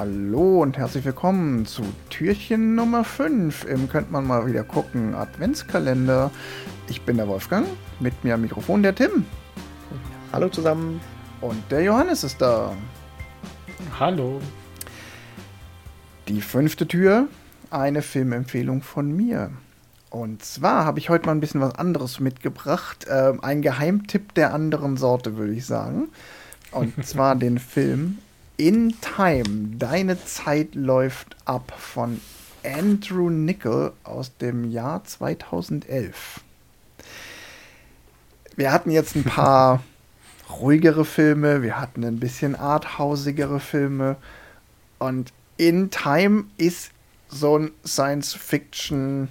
Hallo und herzlich willkommen zu Türchen Nummer 5 im Könnt man mal wieder gucken Adventskalender. Ich bin der Wolfgang, mit mir am Mikrofon der Tim. Hallo zusammen. Und der Johannes ist da. Hallo. Die fünfte Tür, eine Filmempfehlung von mir. Und zwar habe ich heute mal ein bisschen was anderes mitgebracht. Äh, ein Geheimtipp der anderen Sorte, würde ich sagen. Und zwar den Film In Time. Deine Zeit läuft ab von Andrew Nickel aus dem Jahr 2011. Wir hatten jetzt ein paar ruhigere Filme, wir hatten ein bisschen arthausigere Filme und In Time ist so ein Science-Fiction-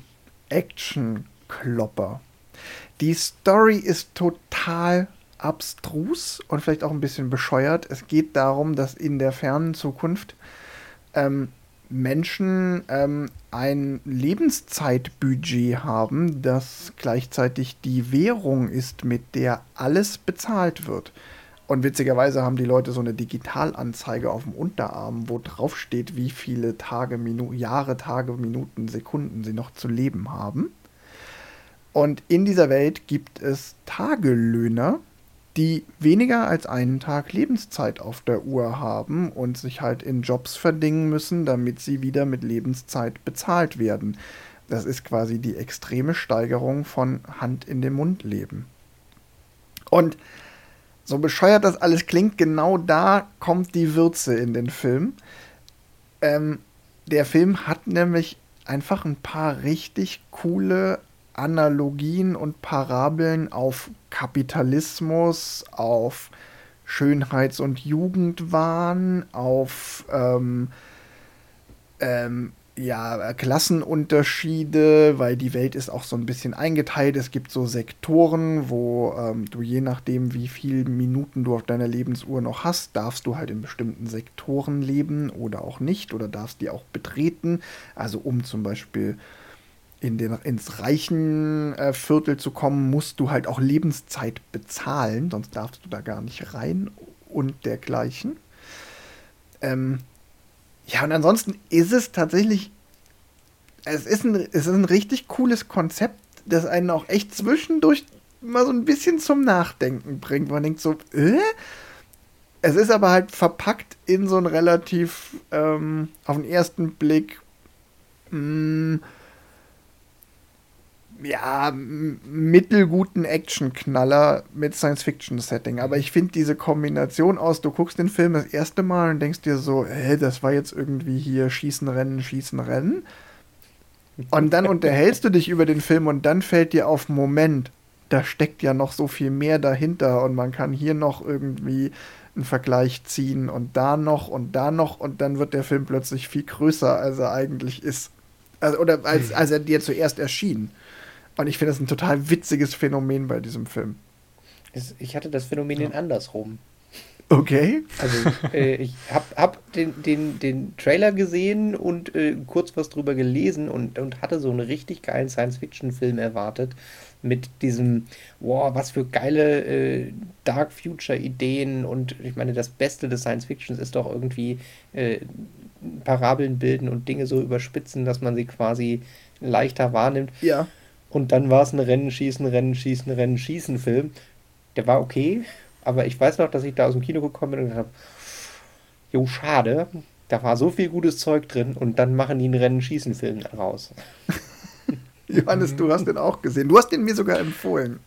Action-Klopper. Die Story ist total abstrus und vielleicht auch ein bisschen bescheuert. Es geht darum, dass in der fernen Zukunft ähm, Menschen ähm, ein Lebenszeitbudget haben, das gleichzeitig die Währung ist, mit der alles bezahlt wird. Und witzigerweise haben die Leute so eine Digitalanzeige auf dem Unterarm, wo drauf steht, wie viele Tage, Minu Jahre, Tage, Minuten, Sekunden sie noch zu leben haben. Und in dieser Welt gibt es Tagelöhner, die weniger als einen Tag Lebenszeit auf der Uhr haben und sich halt in Jobs verdingen müssen, damit sie wieder mit Lebenszeit bezahlt werden. Das ist quasi die extreme Steigerung von Hand in den Mund leben. Und so bescheuert das alles klingt, genau da kommt die Würze in den Film. Ähm, der Film hat nämlich einfach ein paar richtig coole Analogien und Parabeln auf Kapitalismus, auf Schönheits- und Jugendwahn, auf ähm, ähm, ja, Klassenunterschiede, weil die Welt ist auch so ein bisschen eingeteilt. Es gibt so Sektoren, wo ähm, du je nachdem, wie viele Minuten du auf deiner Lebensuhr noch hast, darfst du halt in bestimmten Sektoren leben oder auch nicht oder darfst die auch betreten. Also um zum Beispiel in den, ins reichen äh, Viertel zu kommen, musst du halt auch Lebenszeit bezahlen, sonst darfst du da gar nicht rein und dergleichen. Ähm, ja, und ansonsten ist es tatsächlich, es ist ein, es ist ein richtig cooles Konzept, das einen auch echt zwischendurch mal so ein bisschen zum Nachdenken bringt. Man denkt so, äh? Es ist aber halt verpackt in so ein relativ, ähm, auf den ersten Blick, mh, mm, ja, mittelguten Actionknaller mit Science-Fiction-Setting. Aber ich finde diese Kombination aus, du guckst den Film das erste Mal und denkst dir so, hä, das war jetzt irgendwie hier Schießen, Rennen, Schießen, Rennen. Und dann unterhältst du dich über den Film und dann fällt dir auf, Moment, da steckt ja noch so viel mehr dahinter und man kann hier noch irgendwie einen Vergleich ziehen und da noch und da noch und dann wird der Film plötzlich viel größer, als er eigentlich ist. Also, oder als, als er dir zuerst erschien. Und ich finde das ein total witziges Phänomen bei diesem Film. Ich hatte das Phänomen ja. andersrum. Okay. Also äh, ich habe hab den, den, den Trailer gesehen und äh, kurz was drüber gelesen und, und hatte so einen richtig geilen Science-Fiction-Film erwartet mit diesem, wow, was für geile äh, Dark Future-Ideen und ich meine, das Beste des Science-Fictions ist doch irgendwie äh, Parabeln bilden und Dinge so überspitzen, dass man sie quasi leichter wahrnimmt. Ja. Und dann war es ein Rennen, Schießen, Rennen, Schießen, Rennen, Schießen-Film. Der war okay, aber ich weiß noch, dass ich da aus dem Kino gekommen bin und gesagt habe, jo, schade, da war so viel gutes Zeug drin und dann machen die einen Rennen-Schießen-Film raus. Johannes, du hast den auch gesehen. Du hast den mir sogar empfohlen.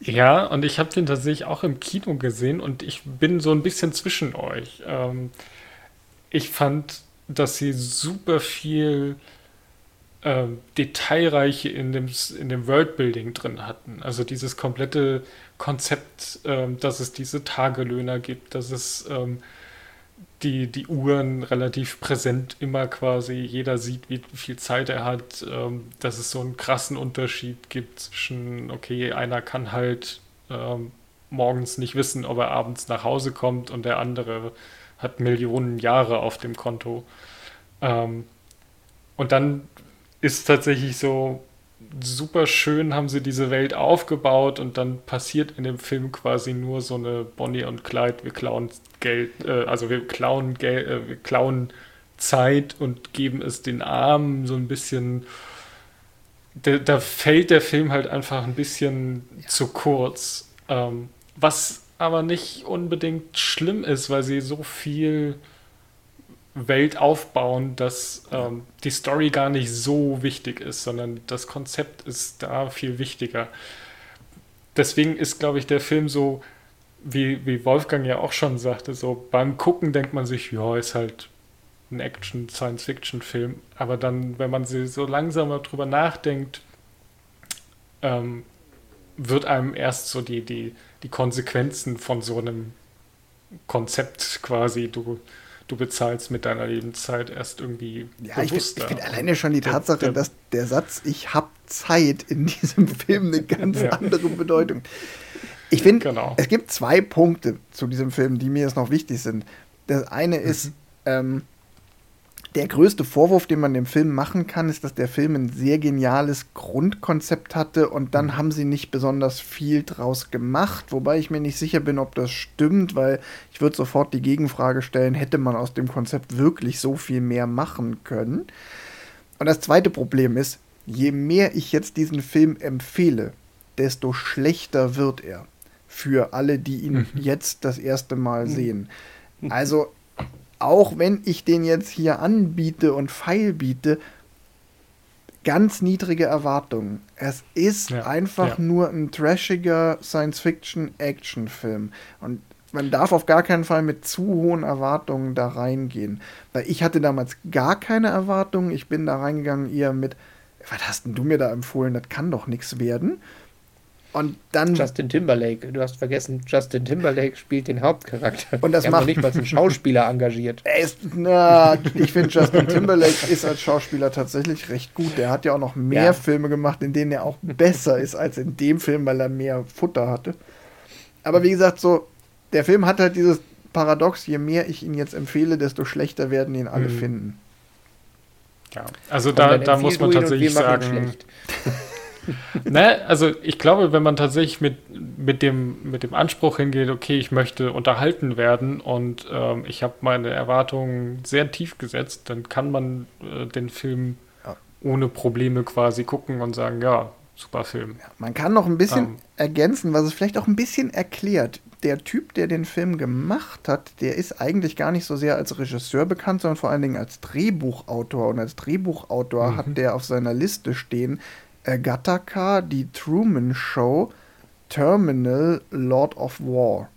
Ja, und ich habe den tatsächlich auch im Kino gesehen und ich bin so ein bisschen zwischen euch. Ähm, ich fand, dass sie super viel äh, Detailreiche in dem, in dem Worldbuilding drin hatten. Also dieses komplette Konzept, äh, dass es diese Tagelöhner gibt, dass es ähm, die, die Uhren relativ präsent immer quasi, jeder sieht, wie viel Zeit er hat, ähm, dass es so einen krassen Unterschied gibt zwischen, okay, einer kann halt ähm, morgens nicht wissen, ob er abends nach Hause kommt und der andere hat Millionen Jahre auf dem Konto. Ähm, und dann ist tatsächlich so, super schön haben sie diese Welt aufgebaut und dann passiert in dem Film quasi nur so eine Bonnie und Clyde, wir klauen Geld, äh, also wir klauen Geld, äh, wir klauen Zeit und geben es den Armen so ein bisschen. Da, da fällt der Film halt einfach ein bisschen ja. zu kurz. Ähm, was aber nicht unbedingt schlimm ist, weil sie so viel Welt aufbauen, dass ähm, die Story gar nicht so wichtig ist, sondern das Konzept ist da viel wichtiger. Deswegen ist, glaube ich, der Film so, wie, wie Wolfgang ja auch schon sagte, so beim Gucken denkt man sich, ja, ist halt ein Action-Science-Fiction-Film. Aber dann, wenn man so langsam drüber nachdenkt, ähm, wird einem erst so die, die, die Konsequenzen von so einem Konzept quasi, du du bezahlst mit deiner Lebenszeit erst irgendwie ja, bewusster. Ich finde find alleine schon die Tatsache, der, der, dass der Satz ich habe Zeit in diesem Film eine ganz ja. andere Bedeutung. Ich finde, genau. es gibt zwei Punkte zu diesem Film, die mir jetzt noch wichtig sind. Das eine ist, mhm. ähm, der größte Vorwurf, den man dem Film machen kann, ist, dass der Film ein sehr geniales Grundkonzept hatte und dann mhm. haben sie nicht besonders viel draus gemacht, wobei ich mir nicht sicher bin, ob das stimmt, weil ich würde sofort die Gegenfrage stellen, hätte man aus dem Konzept wirklich so viel mehr machen können? Und das zweite Problem ist, je mehr ich jetzt diesen Film empfehle, desto schlechter wird er für alle, die ihn mhm. jetzt das erste Mal mhm. sehen. Also auch wenn ich den jetzt hier anbiete und feilbiete, ganz niedrige Erwartungen. Es ist ja, einfach ja. nur ein trashiger Science-Fiction-Action-Film. Und man darf auf gar keinen Fall mit zu hohen Erwartungen da reingehen. Weil ich hatte damals gar keine Erwartungen. Ich bin da reingegangen eher mit, was hast denn du mir da empfohlen? Das kann doch nichts werden. Und dann. Justin Timberlake, du hast vergessen, Justin Timberlake spielt den Hauptcharakter. Und das Die macht nicht mal einen Schauspieler engagiert. Ist, na, ich finde, Justin Timberlake ist als Schauspieler tatsächlich recht gut. Der hat ja auch noch mehr ja. Filme gemacht, in denen er auch besser ist als in dem Film, weil er mehr Futter hatte. Aber wie gesagt, so, der Film hat halt dieses Paradox, je mehr ich ihn jetzt empfehle, desto schlechter werden ihn alle mhm. finden. Ja, also da, da muss man tatsächlich sagen. ne, also ich glaube, wenn man tatsächlich mit, mit, dem, mit dem Anspruch hingeht, okay, ich möchte unterhalten werden und ähm, ich habe meine Erwartungen sehr tief gesetzt, dann kann man äh, den Film ja. ohne Probleme quasi gucken und sagen, ja, super Film. Ja, man kann noch ein bisschen ähm, ergänzen, was es vielleicht auch ein bisschen erklärt. Der Typ, der den Film gemacht hat, der ist eigentlich gar nicht so sehr als Regisseur bekannt, sondern vor allen Dingen als Drehbuchautor. Und als Drehbuchautor mhm. hat der auf seiner Liste stehen Gattaca, die Truman Show, Terminal, Lord of War.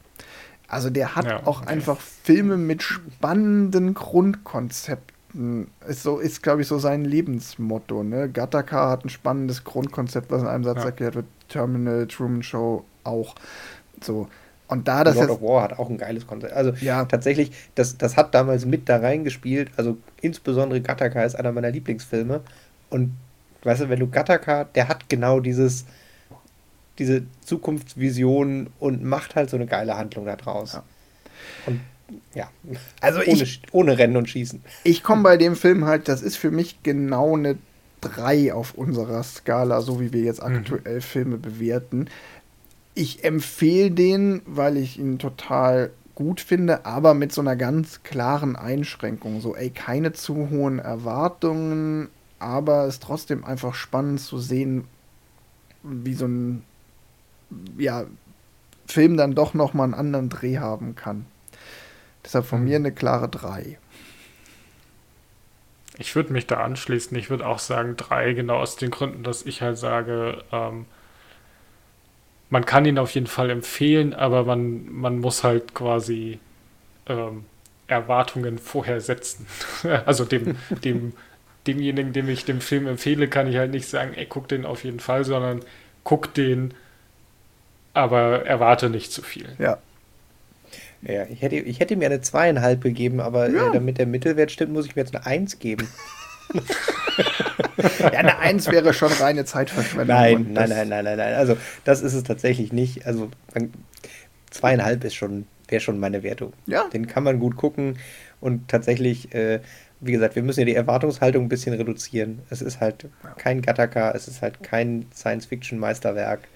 Also der hat ja, auch okay. einfach Filme mit spannenden Grundkonzepten. Ist so ist glaube ich so sein Lebensmotto. Ne? Gattaca hat ein spannendes Grundkonzept, was in einem Satz ja. erklärt wird. Terminal, Truman Show auch. So. Und da das Lord of War hat auch ein geiles Konzept. Also ja. tatsächlich, das, das hat damals mit da reingespielt. Also insbesondere Gattaca ist einer meiner Lieblingsfilme. Und Weißt du, wenn du Gattaca, der hat genau dieses, diese Zukunftsvision und macht halt so eine geile Handlung da draus. Ja. Und ja, also ohne, ich, ohne Rennen und Schießen. Ich komme bei dem Film halt, das ist für mich genau eine 3 auf unserer Skala, so wie wir jetzt mhm. aktuell mhm. Filme bewerten. Ich empfehle den, weil ich ihn total gut finde, aber mit so einer ganz klaren Einschränkung. So, ey, keine zu hohen Erwartungen, aber es ist trotzdem einfach spannend zu sehen, wie so ein ja, Film dann doch noch mal einen anderen Dreh haben kann. Deshalb von mhm. mir eine klare 3. Ich würde mich da anschließen. Ich würde auch sagen 3, genau aus den Gründen, dass ich halt sage, ähm, man kann ihn auf jeden Fall empfehlen, aber man, man muss halt quasi ähm, Erwartungen vorher setzen. also dem, dem demjenigen, dem ich den Film empfehle, kann ich halt nicht sagen, ey, guck den auf jeden Fall, sondern guck den, aber erwarte nicht zu viel. Ja. Ja, ich hätte, ich hätte mir eine zweieinhalb gegeben, aber äh, ja. äh, damit der Mittelwert stimmt, muss ich mir jetzt eine Eins geben. ja, eine Eins wäre schon reine Zeitverschwendung. Nein, nein, nein, nein, nein, nein. Also das ist es tatsächlich nicht. Also zweieinhalb ist schon, wäre schon meine Wertung. Ja. Den kann man gut gucken und tatsächlich äh, wie gesagt, wir müssen ja die Erwartungshaltung ein bisschen reduzieren. Es ist halt kein Gattaca, es ist halt kein Science-Fiction-Meisterwerk.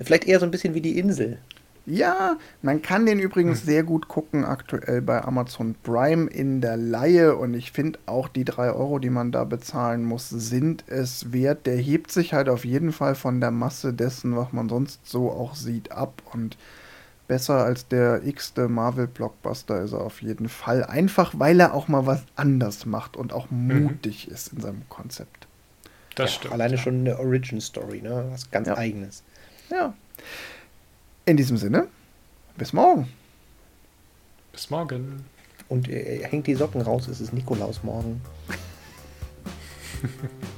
Vielleicht eher so ein bisschen wie die Insel. ja, man kann den übrigens Hm. sehr gut gucken, aktuell bei Amazon Prime in der Laie. Und ich finde auch die 3 Euro, die man da bezahlen muss, sind es wert. Der hebt sich halt auf jeden Fall von der Masse dessen, was man sonst so auch sieht, ab. Und besser als der x-te Marvel-Blockbuster ist er auf jeden Fall. Einfach, weil er auch mal was anders macht und auch mutig ist in seinem Konzept. Das Ja, stimmt. Alleine ja. schon eine Origin-Story, ne? Was ganz Ja. Eigenes. Ja. In diesem Sinne, bis morgen. Bis morgen. Und äh, hängt die Socken raus, es ist Nikolaus morgen.